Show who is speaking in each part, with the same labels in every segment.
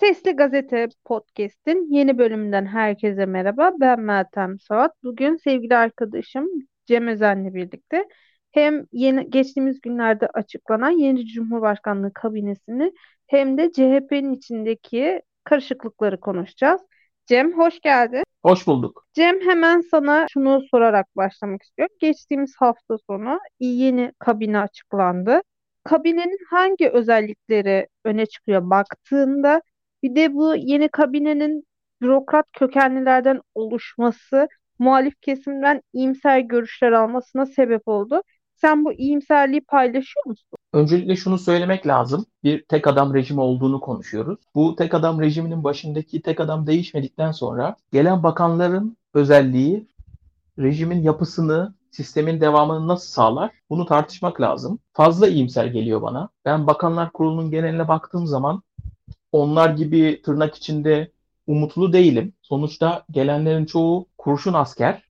Speaker 1: Sesli Gazete Podcast'in yeni bölümünden herkese merhaba. Ben Meltem Saat. Bugün sevgili arkadaşım Cem Özen'le birlikte hem yeni geçtiğimiz günlerde açıklanan yeni Cumhurbaşkanlığı kabinesini hem de CHP'nin içindeki karışıklıkları konuşacağız. Cem hoş geldin.
Speaker 2: Hoş bulduk.
Speaker 1: Cem hemen sana şunu sorarak başlamak istiyorum. Geçtiğimiz hafta sonu yeni kabine açıklandı. Kabinenin hangi özellikleri öne çıkıyor baktığında bir de bu yeni kabinenin bürokrat kökenlilerden oluşması muhalif kesimden iyimser görüşler almasına sebep oldu. Sen bu iyimserliği paylaşıyor musun?
Speaker 2: Öncelikle şunu söylemek lazım. Bir tek adam rejimi olduğunu konuşuyoruz. Bu tek adam rejiminin başındaki tek adam değişmedikten sonra gelen bakanların özelliği rejimin yapısını, sistemin devamını nasıl sağlar? Bunu tartışmak lazım. Fazla iyimser geliyor bana. Ben Bakanlar Kurulu'nun geneline baktığım zaman onlar gibi tırnak içinde umutlu değilim. Sonuçta gelenlerin çoğu kurşun asker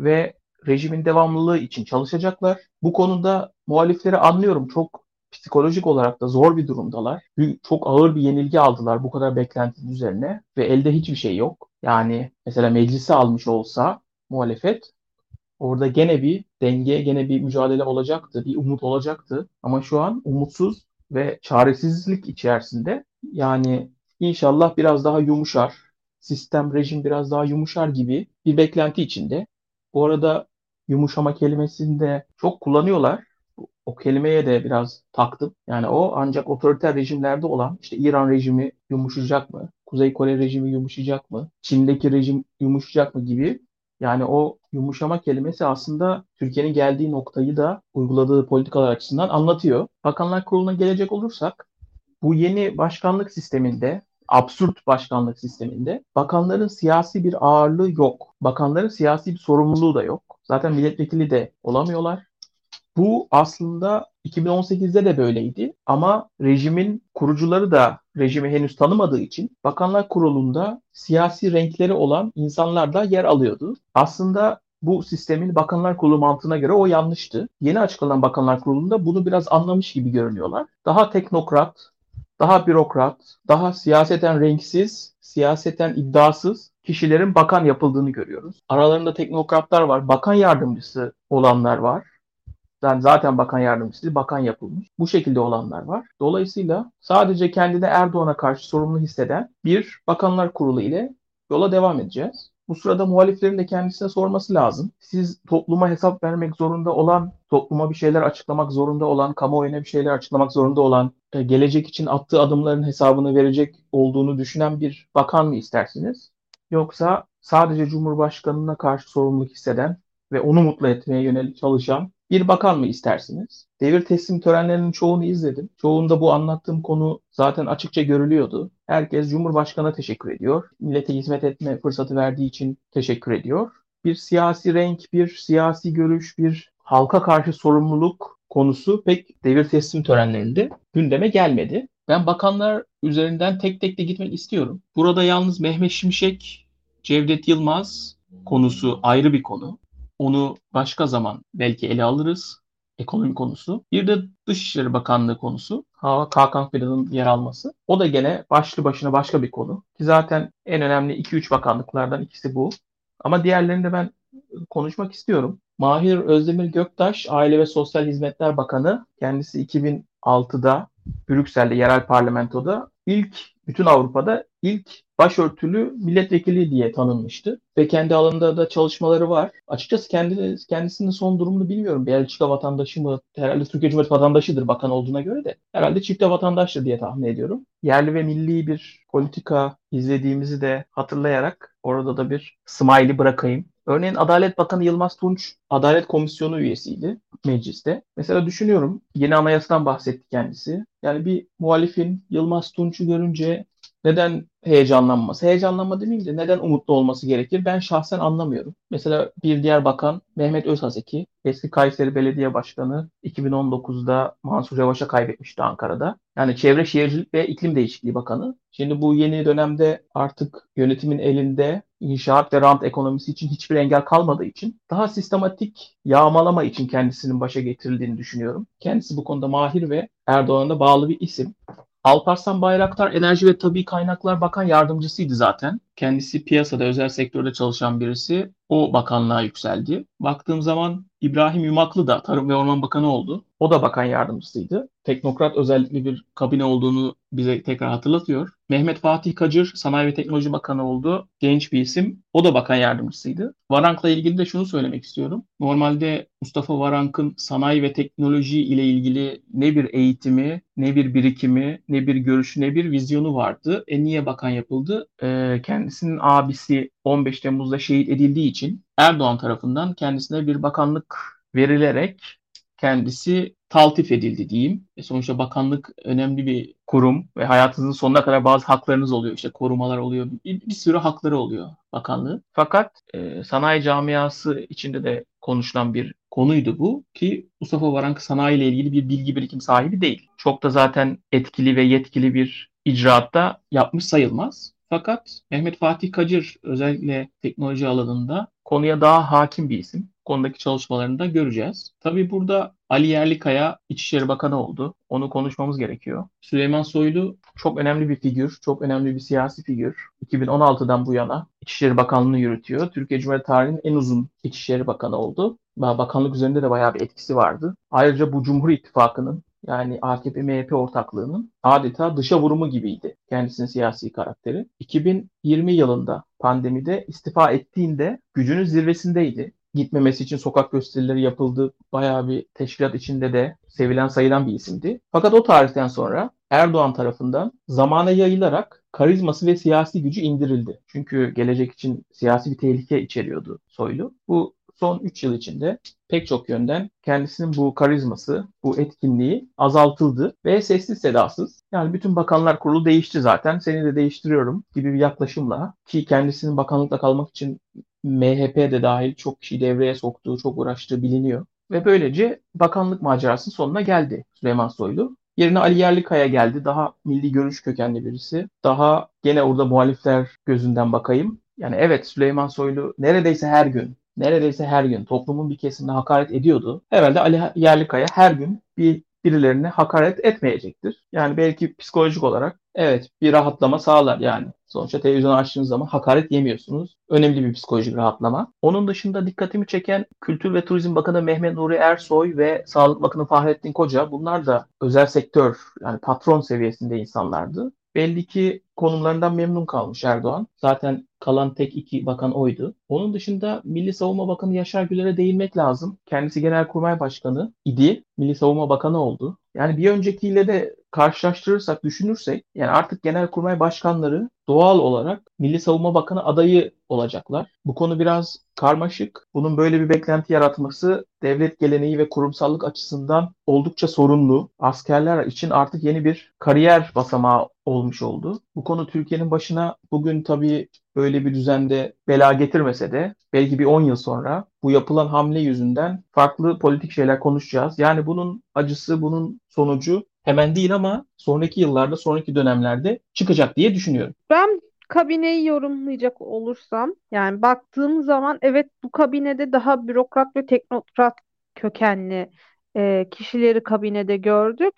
Speaker 2: ve rejimin devamlılığı için çalışacaklar. Bu konuda muhalifleri anlıyorum. Çok psikolojik olarak da zor bir durumdalar. Çok ağır bir yenilgi aldılar bu kadar beklentinin üzerine ve elde hiçbir şey yok. Yani mesela meclisi almış olsa muhalefet orada gene bir denge, gene bir mücadele olacaktı, bir umut olacaktı. Ama şu an umutsuz ve çaresizlik içerisinde yani inşallah biraz daha yumuşar, sistem, rejim biraz daha yumuşar gibi bir beklenti içinde. Bu arada yumuşama kelimesini de çok kullanıyorlar. O kelimeye de biraz taktım. Yani o ancak otoriter rejimlerde olan işte İran rejimi yumuşayacak mı? Kuzey Kore rejimi yumuşayacak mı? Çin'deki rejim yumuşayacak mı gibi. Yani o yumuşama kelimesi aslında Türkiye'nin geldiği noktayı da uyguladığı politikalar açısından anlatıyor. Bakanlar Kurulu'na gelecek olursak bu yeni başkanlık sisteminde absürt başkanlık sisteminde bakanların siyasi bir ağırlığı yok. Bakanların siyasi bir sorumluluğu da yok. Zaten milletvekili de olamıyorlar. Bu aslında 2018'de de böyleydi ama rejimin kurucuları da rejimi henüz tanımadığı için Bakanlar Kurulu'nda siyasi renkleri olan insanlar da yer alıyordu. Aslında bu sistemin Bakanlar Kurulu mantığına göre o yanlıştı. Yeni açıklanan Bakanlar Kurulu'nda bunu biraz anlamış gibi görünüyorlar. Daha teknokrat, daha bürokrat, daha siyaseten renksiz, siyaseten iddiasız kişilerin bakan yapıldığını görüyoruz. Aralarında teknokratlar var, bakan yardımcısı olanlar var. Yani zaten bakan yardımcısı, bakan yapılmış. Bu şekilde olanlar var. Dolayısıyla sadece kendine Erdoğan'a karşı sorumlu hisseden bir bakanlar kurulu ile yola devam edeceğiz. Bu sırada muhaliflerin de kendisine sorması lazım. Siz topluma hesap vermek zorunda olan, topluma bir şeyler açıklamak zorunda olan, kamuoyuna bir şeyler açıklamak zorunda olan, e, gelecek için attığı adımların hesabını verecek olduğunu düşünen bir bakan mı istersiniz? Yoksa sadece Cumhurbaşkanına karşı sorumluluk hisseden ve onu mutlu etmeye yönelik çalışan bir bakan mı istersiniz? Devir teslim törenlerinin çoğunu izledim. Çoğunda bu anlattığım konu zaten açıkça görülüyordu. Herkes Cumhurbaşkanı'na teşekkür ediyor. Millete hizmet etme fırsatı verdiği için teşekkür ediyor. Bir siyasi renk, bir siyasi görüş, bir halka karşı sorumluluk konusu pek devir teslim törenlerinde gündeme gelmedi. Ben bakanlar üzerinden tek tek de gitmek istiyorum. Burada yalnız Mehmet Şimşek, Cevdet Yılmaz konusu ayrı bir konu. Onu başka zaman belki ele alırız. Ekonomi konusu. Bir de Dışişleri Bakanlığı konusu. Hakan Fidan'ın yer alması. O da gene başlı başına başka bir konu. Ki zaten en önemli 2-3 bakanlıklardan ikisi bu. Ama diğerlerini de ben konuşmak istiyorum. Mahir Özdemir Göktaş, Aile ve Sosyal Hizmetler Bakanı. Kendisi 2006'da Brüksel'de yerel parlamentoda ilk bütün Avrupa'da ilk başörtülü milletvekili diye tanınmıştı. Ve kendi alanında da çalışmaları var. Açıkçası kendi, kendisinin son durumunu bilmiyorum. Belçika vatandaşı mı? Herhalde Türkiye Cumhuriyeti vatandaşıdır bakan olduğuna göre de. Herhalde çifte vatandaştır diye tahmin ediyorum. Yerli ve milli bir politika izlediğimizi de hatırlayarak orada da bir smiley bırakayım. Örneğin Adalet Bakanı Yılmaz Tunç Adalet Komisyonu üyesiydi mecliste. Mesela düşünüyorum yeni anayasadan bahsetti kendisi. Yani bir muhalifin Yılmaz Tunç'u görünce neden heyecanlanması? Heyecanlanma demeyeyim de neden umutlu olması gerekir? Ben şahsen anlamıyorum. Mesela bir diğer bakan Mehmet Özhaseki, eski Kayseri Belediye Başkanı 2019'da Mansur Yavaş'a kaybetmişti Ankara'da. Yani Çevre Şehircilik ve İklim Değişikliği Bakanı. Şimdi bu yeni dönemde artık yönetimin elinde inşaat ve rant ekonomisi için hiçbir engel kalmadığı için daha sistematik yağmalama için kendisinin başa getirildiğini düşünüyorum. Kendisi bu konuda mahir ve Erdoğan'a bağlı bir isim. Alparslan Bayraktar Enerji ve Tabi Kaynaklar Bakan Yardımcısıydı zaten. Kendisi piyasada, özel sektörde çalışan birisi. O bakanlığa yükseldi. Baktığım zaman İbrahim Yumaklı da Tarım ve Orman Bakanı oldu. O da bakan yardımcısıydı. Teknokrat özellikle bir kabine olduğunu bize tekrar hatırlatıyor. Mehmet Fatih Kacır Sanayi ve Teknoloji Bakanı oldu. Genç bir isim. O da bakan yardımcısıydı. Varank'la ilgili de şunu söylemek istiyorum. Normalde Mustafa Varank'ın sanayi ve teknoloji ile ilgili ne bir eğitimi, ne bir birikimi, ne bir görüşü, ne bir vizyonu vardı. E niye bakan yapıldı? E, kendisinin abisi 15 Temmuz'da şehit edildiği için Erdoğan tarafından kendisine bir bakanlık verilerek kendisi taltif edildi diyeyim. E sonuçta bakanlık önemli bir kurum ve hayatınızın sonuna kadar bazı haklarınız oluyor. İşte korumalar oluyor. Bir, bir sürü hakları oluyor bakanlığı. Fakat e, sanayi camiası içinde de konuşulan bir konuydu bu ki Mustafa Varank sanayi ile ilgili bir bilgi birikim sahibi değil. Çok da zaten etkili ve yetkili bir icraatta yapmış sayılmaz. Fakat Mehmet Fatih Kacır özellikle teknoloji alanında konuya daha hakim bir isim. Konudaki çalışmalarını da göreceğiz. Tabii burada Ali Yerlikaya İçişleri Bakanı oldu. Onu konuşmamız gerekiyor. Süleyman Soylu çok önemli bir figür, çok önemli bir siyasi figür. 2016'dan bu yana İçişleri Bakanlığı'nı yürütüyor. Türkiye Cumhuriyeti tarihinin en uzun İçişleri Bakanı oldu. Bakanlık üzerinde de bayağı bir etkisi vardı. Ayrıca bu Cumhur İttifakı'nın yani AKP-MHP ortaklığının adeta dışa vurumu gibiydi kendisinin siyasi karakteri. 2020 yılında pandemide istifa ettiğinde gücünün zirvesindeydi. Gitmemesi için sokak gösterileri yapıldı. Bayağı bir teşkilat içinde de sevilen sayılan bir isimdi. Fakat o tarihten sonra Erdoğan tarafından zamana yayılarak karizması ve siyasi gücü indirildi. Çünkü gelecek için siyasi bir tehlike içeriyordu Soylu. Bu son 3 yıl içinde pek çok yönden kendisinin bu karizması, bu etkinliği azaltıldı ve sessiz sedasız. Yani bütün bakanlar kurulu değişti zaten. Seni de değiştiriyorum gibi bir yaklaşımla ki kendisinin bakanlıkta kalmak için MHP de dahil çok kişi devreye soktuğu, çok uğraştığı biliniyor. Ve böylece bakanlık macerasının sonuna geldi Süleyman Soylu. Yerine Ali Yerlikaya geldi. Daha milli görüş kökenli birisi. Daha gene orada muhalifler gözünden bakayım. Yani evet Süleyman Soylu neredeyse her gün neredeyse her gün toplumun bir kesimine hakaret ediyordu. Herhalde Ali Yerlikaya her gün bir birilerine hakaret etmeyecektir. Yani belki psikolojik olarak evet bir rahatlama sağlar yani. Sonuçta televizyon açtığınız zaman hakaret yemiyorsunuz. Önemli bir psikolojik rahatlama. Onun dışında dikkatimi çeken Kültür ve Turizm Bakanı Mehmet Nuri Ersoy ve Sağlık Bakanı Fahrettin Koca bunlar da özel sektör yani patron seviyesinde insanlardı. Belli ki konumlarından memnun kalmış Erdoğan. Zaten kalan tek iki bakan oydu. Onun dışında Milli Savunma Bakanı Yaşar Güler'e değinmek lazım. Kendisi Genelkurmay Başkanı idi. Milli Savunma Bakanı oldu. Yani bir öncekiyle de karşılaştırırsak, düşünürsek yani artık Genelkurmay Başkanları doğal olarak Milli Savunma Bakanı adayı olacaklar. Bu konu biraz karmaşık. Bunun böyle bir beklenti yaratması devlet geleneği ve kurumsallık açısından oldukça sorunlu. Askerler için artık yeni bir kariyer basamağı olmuş oldu. Bu konu Türkiye'nin başına bugün tabii böyle bir düzende bela getirmese de belki bir 10 yıl sonra bu yapılan hamle yüzünden farklı politik şeyler konuşacağız. Yani bunun acısı, bunun sonucu hemen değil ama sonraki yıllarda, sonraki dönemlerde çıkacak diye düşünüyorum.
Speaker 1: Ben kabineyi yorumlayacak olursam yani baktığım zaman evet bu kabinede daha bürokrat ve teknokrat kökenli e, kişileri kabinede gördük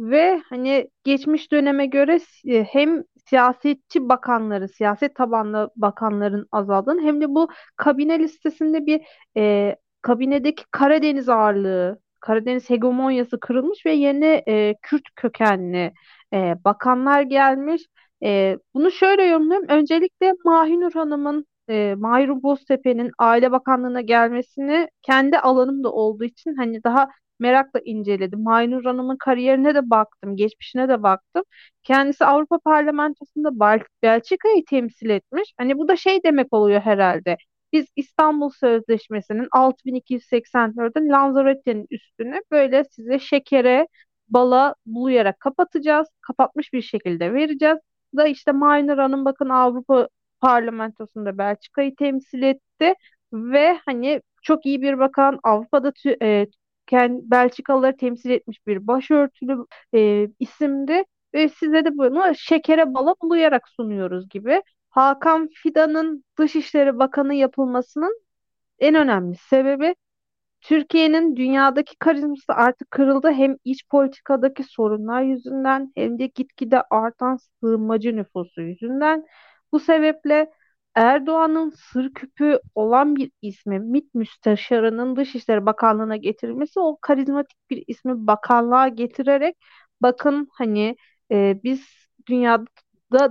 Speaker 1: ve hani geçmiş döneme göre e, hem siyasetçi bakanları, siyaset tabanlı bakanların azaldığını hem de bu kabine listesinde bir e, kabinedeki Karadeniz ağırlığı, Karadeniz hegemonyası kırılmış ve yeni e, Kürt kökenli e, bakanlar gelmiş. E, bunu şöyle yorumluyorum. Öncelikle Mahinur Hanım'ın e, Mahir Boztepe'nin Aile Bakanlığı'na gelmesini kendi alanımda olduğu için hani daha merakla inceledim. Mahinur Hanım'ın kariyerine de baktım, geçmişine de baktım. Kendisi Avrupa Parlamentosu'nda Bel Belçika'yı temsil etmiş. Hani bu da şey demek oluyor herhalde. Biz İstanbul Sözleşmesi'nin 6284'ün Lanzarote'nin üstüne böyle size şekere, bala bulayarak kapatacağız. Kapatmış bir şekilde vereceğiz. Da işte Maynur Hanım bakın Avrupa Parlamentosu'nda Belçika'yı temsil etti ve hani çok iyi bir bakan Avrupa'da e, Belçikalıları temsil etmiş bir başörtülü e, isimdi ve size de bunu şekere bala bulayarak sunuyoruz gibi. Hakan Fidan'ın Dışişleri Bakanı yapılmasının en önemli sebebi Türkiye'nin dünyadaki karizması artık kırıldı. Hem iç politikadaki sorunlar yüzünden hem de gitgide artan sığınmacı nüfusu yüzünden. Bu sebeple Erdoğan'ın sır küpü olan bir ismi MİT Müsteşarı'nın Dışişleri Bakanlığı'na getirilmesi o karizmatik bir ismi bakanlığa getirerek bakın hani e, biz dünyada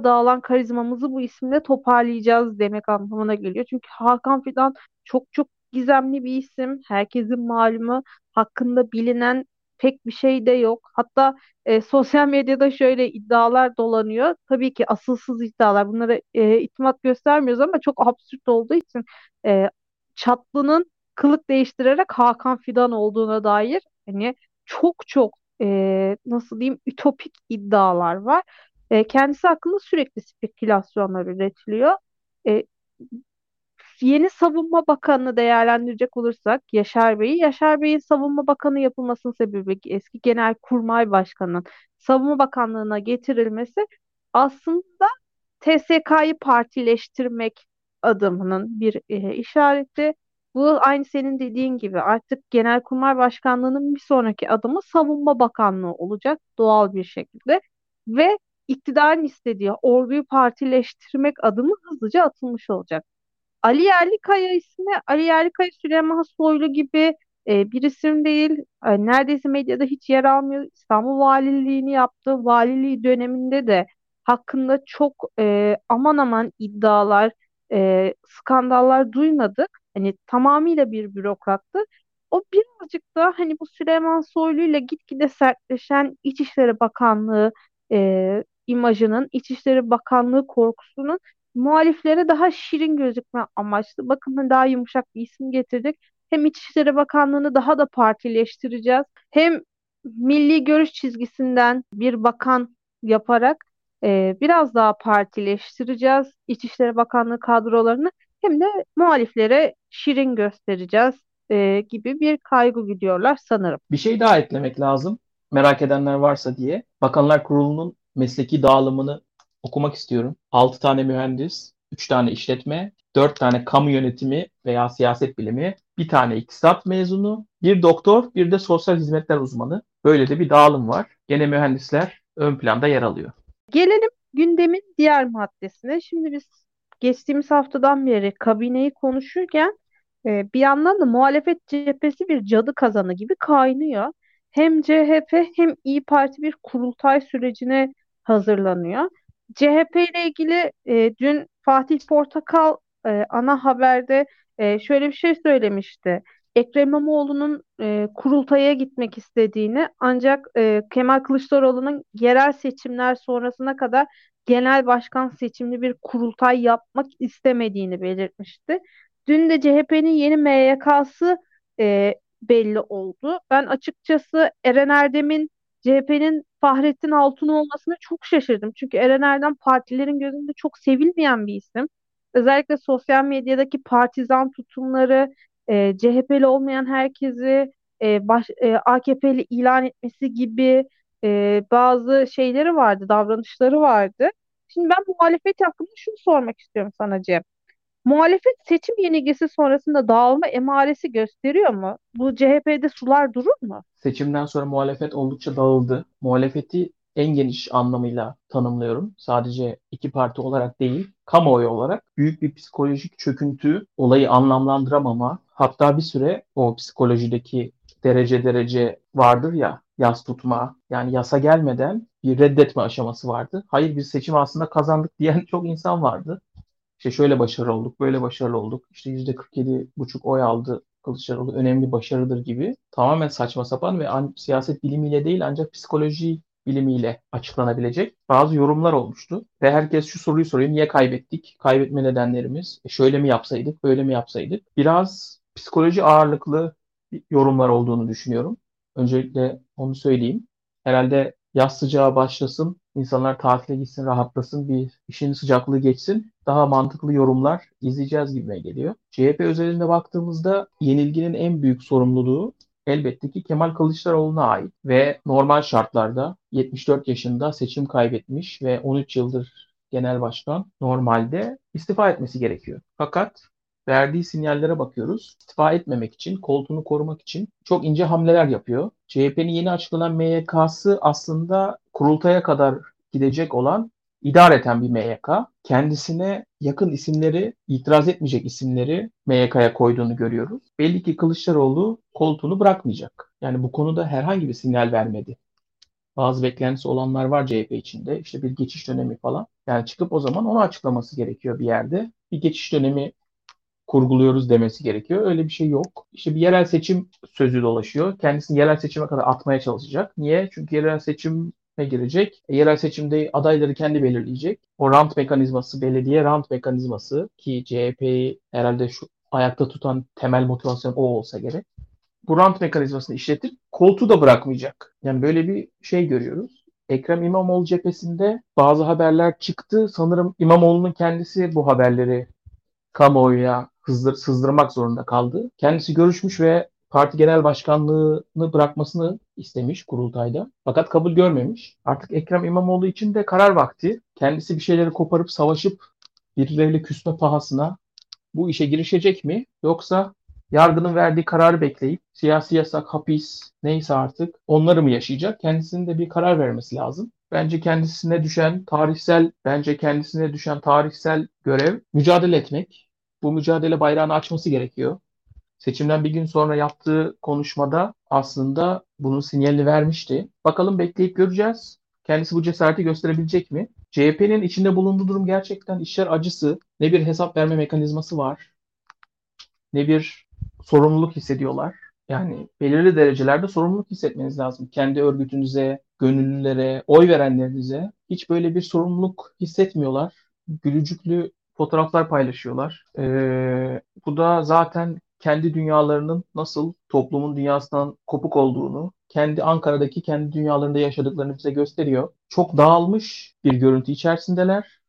Speaker 1: dağılan karizmamızı bu isimle toparlayacağız demek anlamına geliyor. Çünkü Hakan Fidan çok çok gizemli bir isim. Herkesin malumu hakkında bilinen pek bir şey de yok. Hatta e, sosyal medyada şöyle iddialar dolanıyor. Tabii ki asılsız iddialar. Bunlara e, itimat göstermiyoruz ama çok absürt olduğu için e, Çatlı'nın kılık değiştirerek Hakan Fidan olduğuna dair hani çok çok e, nasıl diyeyim ütopik iddialar var. E, kendisi hakkında sürekli spekülasyonlar üretiliyor. E, yeni savunma bakanını değerlendirecek olursak Yaşar Bey'i, Yaşar Bey'in savunma bakanı yapılmasının sebebi eski Genelkurmay Başkanı'nın savunma bakanlığına getirilmesi aslında TSK'yı partileştirmek adımının bir e, işareti. Bu aynı senin dediğin gibi artık Genelkurmay Başkanlığı'nın bir sonraki adımı Savunma Bakanlığı olacak doğal bir şekilde ve iktidarın istediği orduyu partileştirmek adımı hızlıca atılmış olacak. Ali Yerlikaya ismi Ali Yerlikaya Süleyman Soylu gibi e, bir isim değil. E, neredeyse medyada hiç yer almıyor. İstanbul Valiliğini yaptı. Valiliği döneminde de hakkında çok e, aman aman iddialar, e, skandallar duymadık. Hani tamamıyla bir bürokrattı. O birazcık da hani bu Süleyman Soylu ile gitgide sertleşen İçişleri Bakanlığı e, imajının, İçişleri Bakanlığı korkusunun muhaliflere daha şirin gözükme amaçlı. Bakın hani daha yumuşak bir isim getirdik. Hem İçişleri Bakanlığı'nı daha da partileştireceğiz. Hem milli görüş çizgisinden bir bakan yaparak e, biraz daha partileştireceğiz İçişleri Bakanlığı kadrolarını. Hem de muhaliflere şirin göstereceğiz e, gibi bir kaygı gidiyorlar sanırım.
Speaker 2: Bir şey daha eklemek lazım merak edenler varsa diye. Bakanlar Kurulu'nun mesleki dağılımını okumak istiyorum. 6 tane mühendis, 3 tane işletme, 4 tane kamu yönetimi veya siyaset bilimi, bir tane iktisat mezunu, bir doktor, bir de sosyal hizmetler uzmanı. Böyle de bir dağılım var. Gene mühendisler ön planda yer alıyor.
Speaker 1: Gelelim gündemin diğer maddesine. Şimdi biz geçtiğimiz haftadan beri kabineyi konuşurken e, bir yandan da muhalefet cephesi bir cadı kazanı gibi kaynıyor. Hem CHP hem İyi Parti bir kurultay sürecine hazırlanıyor. CHP ile ilgili e, dün Fatih Portakal e, ana haberde e, şöyle bir şey söylemişti. Ekrem İmamoğlu'nun e, kurultaya gitmek istediğini ancak e, Kemal Kılıçdaroğlu'nun yerel seçimler sonrasına kadar genel başkan seçimli bir kurultay yapmak istemediğini belirtmişti. Dün de CHP'nin yeni MYK'sı e, belli oldu. Ben açıkçası Eren Erdem'in CHP'nin Fahrettin Altun olmasına çok şaşırdım. Çünkü Eren Erdem partilerin gözünde çok sevilmeyen bir isim. Özellikle sosyal medyadaki partizan tutumları, e, CHP'li olmayan herkesi e, baş, e, AKP'li ilan etmesi gibi e, bazı şeyleri vardı, davranışları vardı. Şimdi ben muhalefet hakkında şunu sormak istiyorum sana Cem. Muhalefet seçim yenilgisi sonrasında dağılma emaresi gösteriyor mu? Bu CHP'de sular durur mu?
Speaker 2: Seçimden sonra muhalefet oldukça dağıldı. Muhalefeti en geniş anlamıyla tanımlıyorum. Sadece iki parti olarak değil, kamuoyu olarak büyük bir psikolojik çöküntü, olayı anlamlandıramama, hatta bir süre o psikolojideki derece derece vardır ya, yas tutma, yani yasa gelmeden bir reddetme aşaması vardı. Hayır biz seçim aslında kazandık diyen çok insan vardı. İşte şöyle başarılı olduk, böyle başarılı olduk. İşte %47,5 oy aldı Kılıçdaroğlu önemli başarıdır gibi tamamen saçma sapan ve siyaset bilimiyle değil ancak psikoloji bilimiyle açıklanabilecek bazı yorumlar olmuştu. Ve herkes şu soruyu soruyor. Niye kaybettik? Kaybetme nedenlerimiz. E şöyle mi yapsaydık? Böyle mi yapsaydık? Biraz psikoloji ağırlıklı yorumlar olduğunu düşünüyorum. Öncelikle onu söyleyeyim. Herhalde yaz sıcağı başlasın, insanlar tatile gitsin, rahatlasın, bir işin sıcaklığı geçsin. Daha mantıklı yorumlar izleyeceğiz gibime geliyor. CHP özelinde baktığımızda yenilginin en büyük sorumluluğu elbette ki Kemal Kılıçdaroğlu'na ait ve normal şartlarda 74 yaşında seçim kaybetmiş ve 13 yıldır genel başkan normalde istifa etmesi gerekiyor. Fakat verdiği sinyallere bakıyoruz. İstifa etmemek için, koltuğunu korumak için çok ince hamleler yapıyor. CHP'nin yeni açıklanan MYK'sı aslında kurultaya kadar gidecek olan idareten bir MYK. Kendisine yakın isimleri, itiraz etmeyecek isimleri MYK'ya koyduğunu görüyoruz. Belli ki Kılıçdaroğlu koltuğunu bırakmayacak. Yani bu konuda herhangi bir sinyal vermedi. Bazı beklentisi olanlar var CHP içinde. İşte bir geçiş dönemi falan. Yani çıkıp o zaman onu açıklaması gerekiyor bir yerde. Bir geçiş dönemi kurguluyoruz demesi gerekiyor. Öyle bir şey yok. İşte bir yerel seçim sözü dolaşıyor. Kendisini yerel seçime kadar atmaya çalışacak. Niye? Çünkü yerel seçim ne girecek? E, yerel seçimde adayları kendi belirleyecek. O rant mekanizması, belediye rant mekanizması ki CHP'yi herhalde şu ayakta tutan temel motivasyon o olsa gerek. Bu rant mekanizmasını işletip koltuğu da bırakmayacak. Yani böyle bir şey görüyoruz. Ekrem İmamoğlu cephesinde bazı haberler çıktı. Sanırım İmamoğlu'nun kendisi bu haberleri kamuoyuna hızdır, sızdırmak zorunda kaldı. Kendisi görüşmüş ve parti genel başkanlığını bırakmasını istemiş kurultayda. Fakat kabul görmemiş. Artık Ekrem İmamoğlu için de karar vakti. Kendisi bir şeyleri koparıp savaşıp birileriyle küsme pahasına bu işe girişecek mi? Yoksa yargının verdiği kararı bekleyip siyasi yasak, hapis neyse artık onları mı yaşayacak? Kendisinin de bir karar vermesi lazım. Bence kendisine düşen tarihsel, bence kendisine düşen tarihsel görev mücadele etmek. Bu mücadele bayrağını açması gerekiyor. Seçimden bir gün sonra yaptığı konuşmada aslında bunun sinyalini vermişti. Bakalım bekleyip göreceğiz. Kendisi bu cesareti gösterebilecek mi? CHP'nin içinde bulunduğu durum gerçekten işler acısı. Ne bir hesap verme mekanizması var, ne bir sorumluluk hissediyorlar. Yani belirli derecelerde sorumluluk hissetmeniz lazım. Kendi örgütünüze, gönüllülere, oy verenlerinize hiç böyle bir sorumluluk hissetmiyorlar. Gülücüklü fotoğraflar paylaşıyorlar. Ee, bu da zaten kendi dünyalarının nasıl toplumun dünyasından kopuk olduğunu, kendi Ankara'daki kendi dünyalarında yaşadıklarını bize gösteriyor. Çok dağılmış bir görüntü içerisindeler.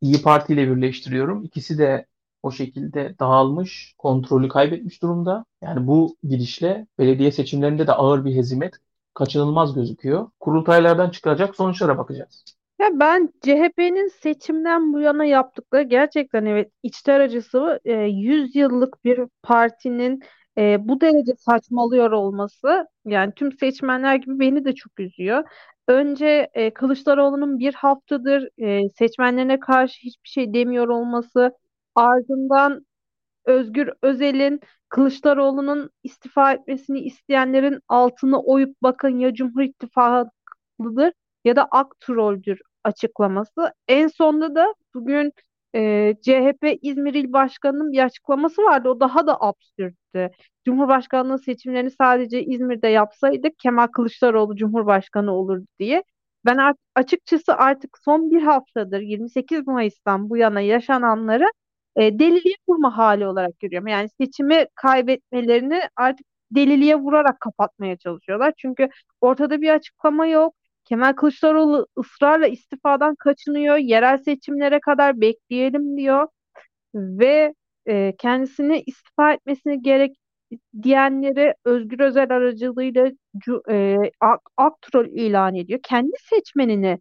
Speaker 2: İyi Parti ile birleştiriyorum. İkisi de o şekilde dağılmış, kontrolü kaybetmiş durumda. Yani bu gidişle belediye seçimlerinde de ağır bir hezimet kaçınılmaz gözüküyor. Kurultaylardan çıkacak sonuçlara bakacağız.
Speaker 1: Ya ben CHP'nin seçimden bu yana yaptıkları gerçekten evet içler acısı e, 100 yıllık bir partinin e, bu derece saçmalıyor olması yani tüm seçmenler gibi beni de çok üzüyor. Önce e, Kılıçdaroğlu'nun bir haftadır e, seçmenlerine karşı hiçbir şey demiyor olması, ardından Özgür Özel'in Kılıçdaroğlu'nun istifa etmesini isteyenlerin altını oyup bakın ya Cumhur İttifakı'dır ya da ak trolldür açıklaması. En sonunda da bugün e, CHP İzmir İl Başkanı'nın bir açıklaması vardı. O daha da absürttü. Cumhurbaşkanlığı seçimlerini sadece İzmir'de yapsaydık Kemal Kılıçdaroğlu Cumhurbaşkanı olurdu diye. Ben açıkçası artık son bir haftadır 28 Mayıs'tan bu yana yaşananları e, deliliğe vurma hali olarak görüyorum. Yani seçimi kaybetmelerini artık deliliğe vurarak kapatmaya çalışıyorlar. Çünkü ortada bir açıklama yok. Kemal Kılıçdaroğlu ısrarla istifadan kaçınıyor. Yerel seçimlere kadar bekleyelim diyor. Ve e, kendisini istifa etmesini gerek diyenleri Özgür Özel aracılığıyla e, Aktrol ilan ediyor. Kendi seçmenini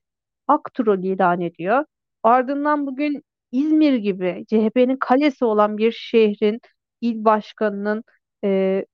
Speaker 1: Aktrol ilan ediyor. Ardından bugün İzmir gibi CHP'nin kalesi olan bir şehrin il başkanının e,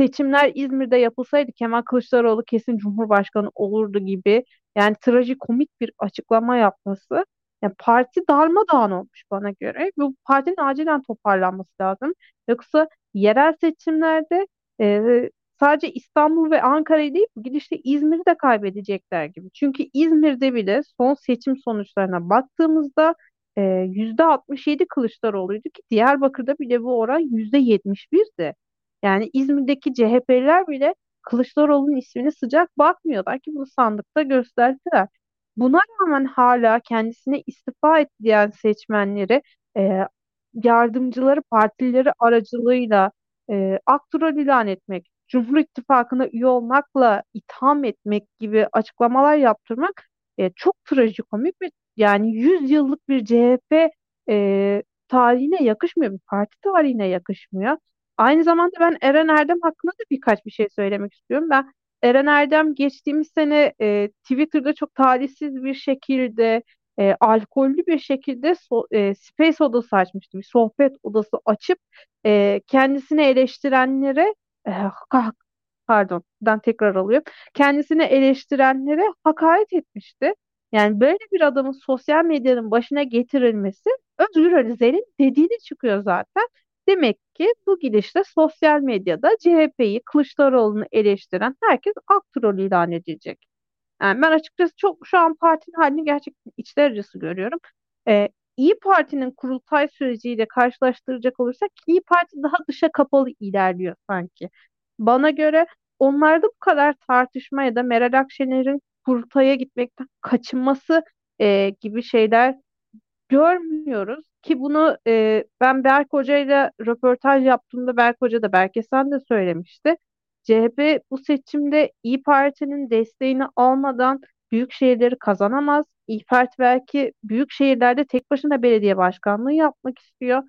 Speaker 1: seçimler İzmir'de yapılsaydı Kemal Kılıçdaroğlu kesin Cumhurbaşkanı olurdu gibi yani trajikomik bir açıklama yapması yani parti darmadağın olmuş bana göre. Bu partinin acilen toparlanması lazım. Yoksa yerel seçimlerde e, sadece İstanbul ve Ankara'yı değil bu gidişte İzmir'i de kaybedecekler gibi. Çünkü İzmir'de bile son seçim sonuçlarına baktığımızda e, %67 Kılıçdaroğlu'ydu ki Diyarbakır'da bile bu oran %71'di. Yani İzmir'deki CHP'liler bile Kılıçdaroğlu'nun ismini sıcak bakmıyorlar ki bunu sandıkta gösterdiler. Buna rağmen hala kendisine istifa et diyen seçmenleri e, yardımcıları partileri aracılığıyla e, aktroll ilan etmek, Cumhur İttifakı'na üye olmakla itham etmek gibi açıklamalar yaptırmak e, çok trajikomik ve yani 100 yıllık bir CHP e, tarihine yakışmıyor, bir parti tarihine yakışmıyor. Aynı zamanda ben Eren Erdem hakkında da birkaç bir şey söylemek istiyorum. Ben Eren Erdem geçtiğimiz sene e, Twitter'da çok talihsiz bir şekilde e, alkollü bir şekilde so, e, space odası açmıştı. Bir sohbet odası açıp e, kendisini eleştirenlere e, pardon ben tekrar alıyorum. Kendisini eleştirenlere hakaret etmişti. Yani böyle bir adamın sosyal medyanın başına getirilmesi Özgür Özel'in dediğini çıkıyor zaten. Demek ki bu gidişle sosyal medyada CHP'yi, Kılıçdaroğlu'nu eleştiren herkes aktrol ilan edilecek. Yani ben açıkçası çok şu an partinin halini gerçekten içler acısı görüyorum. Ee, İyi Parti'nin kurultay süreciyle karşılaştıracak olursak İyi Parti daha dışa kapalı ilerliyor sanki. Bana göre onlarda bu kadar tartışma ya da Meral Akşener'in kurultaya gitmekten kaçınması e, gibi şeyler görmüyoruz ki bunu e, ben Berk Hoca ile röportaj yaptığımda Berk Hoca da belki sen de söylemişti. CHP bu seçimde İyi Parti'nin desteğini almadan büyük şehirleri kazanamaz. İyi Parti belki büyük şehirlerde tek başına belediye başkanlığı yapmak istiyor.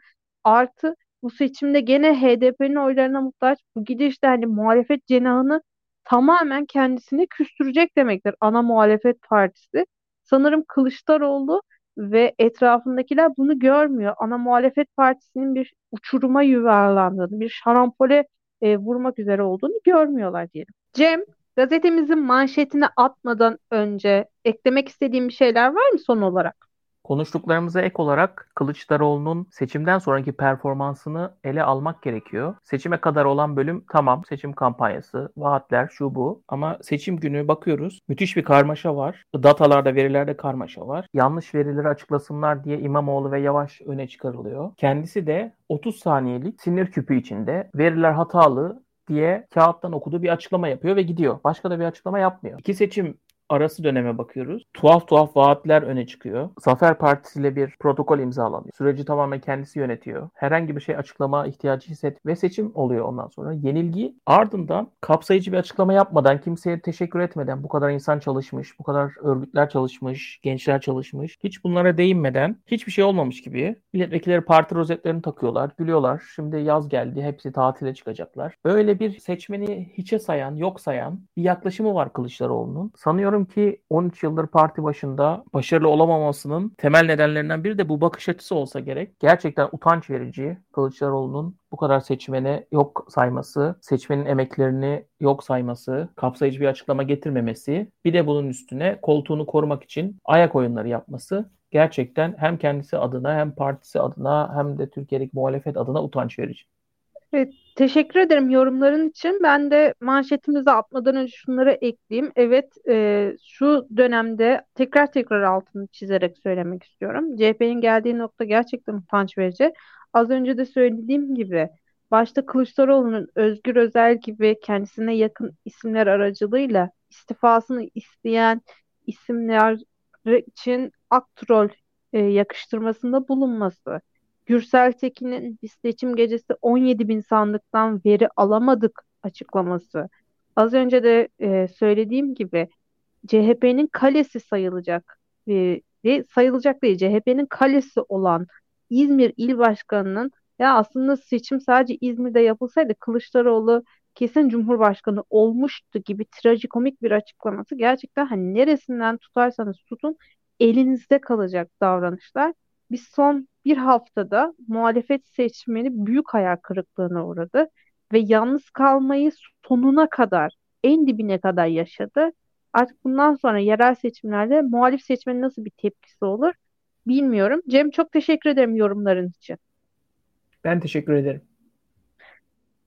Speaker 1: Artı bu seçimde gene HDP'nin oylarına muhtaç. Bu gidişte hani muhalefet cenahını tamamen kendisine küstürecek demektir ana muhalefet partisi. Sanırım Kılıçdaroğlu ve etrafındakiler bunu görmüyor. Ana muhalefet partisinin bir uçuruma yuvarlandığını, bir şarampole e, vurmak üzere olduğunu görmüyorlar diyelim. Cem, gazetemizin manşetine atmadan önce eklemek istediğim bir şeyler var mı son olarak?
Speaker 2: Konuştuklarımıza ek olarak Kılıçdaroğlu'nun seçimden sonraki performansını ele almak gerekiyor. Seçime kadar olan bölüm tamam seçim kampanyası, vaatler şu bu ama seçim günü bakıyoruz müthiş bir karmaşa var. Datalarda, verilerde karmaşa var. Yanlış verileri açıklasınlar diye İmamoğlu ve Yavaş öne çıkarılıyor. Kendisi de 30 saniyelik sinir küpü içinde veriler hatalı diye kağıttan okuduğu bir açıklama yapıyor ve gidiyor. Başka da bir açıklama yapmıyor. İki seçim arası döneme bakıyoruz. Tuhaf tuhaf vaatler öne çıkıyor. Zafer Partisi ile bir protokol imzalanıyor. Süreci tamamen kendisi yönetiyor. Herhangi bir şey açıklama ihtiyacı hisset ve seçim oluyor ondan sonra. Yenilgi ardından kapsayıcı bir açıklama yapmadan, kimseye teşekkür etmeden bu kadar insan çalışmış, bu kadar örgütler çalışmış, gençler çalışmış. Hiç bunlara değinmeden hiçbir şey olmamış gibi milletvekilleri parti rozetlerini takıyorlar, gülüyorlar. Şimdi yaz geldi, hepsi tatile çıkacaklar. Böyle bir seçmeni hiçe sayan, yok sayan bir yaklaşımı var Kılıçdaroğlu'nun. Sanıyorum Sanıyorum ki 13 yıldır parti başında başarılı olamamasının temel nedenlerinden biri de bu bakış açısı olsa gerek. Gerçekten utanç verici Kılıçdaroğlu'nun bu kadar seçmene yok sayması, seçmenin emeklerini yok sayması, kapsayıcı bir açıklama getirmemesi, bir de bunun üstüne koltuğunu korumak için ayak oyunları yapması gerçekten hem kendisi adına hem partisi adına hem de Türkiye'deki muhalefet adına utanç verici.
Speaker 1: Evet, teşekkür ederim yorumların için. Ben de manşetimize atmadan önce şunları ekleyeyim. Evet, e, şu dönemde tekrar tekrar altını çizerek söylemek istiyorum. CHP'nin geldiği nokta gerçekten utanç verici. Az önce de söylediğim gibi başta Kılıçdaroğlu'nun Özgür Özel gibi kendisine yakın isimler aracılığıyla istifasını isteyen isimler için aktrol e, yakıştırmasında bulunması Gürsel Tekin'in biz seçim gecesi 17 bin sandıktan veri alamadık açıklaması. Az önce de e, söylediğim gibi CHP'nin kalesi sayılacak ve sayılacak değil CHP'nin kalesi olan İzmir İl Başkanı'nın ya aslında seçim sadece İzmir'de yapılsaydı Kılıçdaroğlu kesin Cumhurbaşkanı olmuştu gibi trajikomik bir açıklaması gerçekten hani neresinden tutarsanız tutun elinizde kalacak davranışlar. Biz son bir haftada muhalefet seçmeni büyük hayal kırıklığına uğradı ve yalnız kalmayı sonuna kadar, en dibine kadar yaşadı. Artık bundan sonra yerel seçimlerde muhalif seçmenin nasıl bir tepkisi olur bilmiyorum. Cem çok teşekkür ederim yorumların için.
Speaker 2: Ben teşekkür ederim.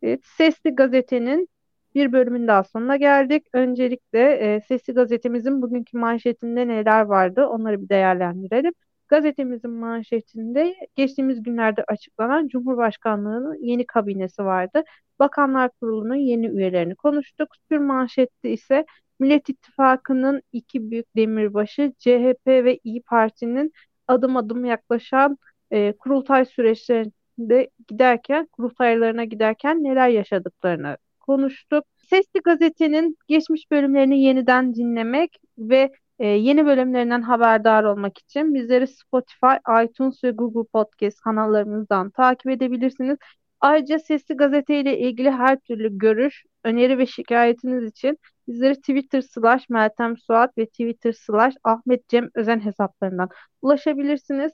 Speaker 1: Evet, Sesli Gazete'nin bir bölümün daha sonuna geldik. Öncelikle e, Sesli Gazetemizin bugünkü manşetinde neler vardı onları bir değerlendirelim. Gazetemizin manşetinde geçtiğimiz günlerde açıklanan Cumhurbaşkanlığı'nın yeni kabinesi vardı. Bakanlar Kurulu'nun yeni üyelerini konuştuk. Sür manşette ise Millet İttifakı'nın iki büyük demirbaşı CHP ve İyi Parti'nin adım adım yaklaşan e, kurultay süreçlerinde giderken, kurultaylarına giderken neler yaşadıklarını konuştuk. Sesli Gazete'nin geçmiş bölümlerini yeniden dinlemek ve ee, yeni bölümlerinden haberdar olmak için bizleri Spotify, iTunes ve Google Podcast kanallarımızdan takip edebilirsiniz. Ayrıca Sesli Gazete ile ilgili her türlü görüş, öneri ve şikayetiniz için bizlere Twitter slash Meltem Suat ve Twitter slash Ahmet Cem Özen hesaplarından ulaşabilirsiniz.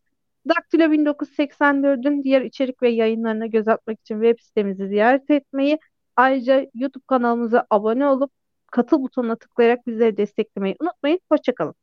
Speaker 1: Daktilo 1984'ün diğer içerik ve yayınlarına göz atmak için web sitemizi ziyaret etmeyi, ayrıca YouTube kanalımıza abone olup katıl butonuna tıklayarak bizleri desteklemeyi unutmayın. Hoşçakalın.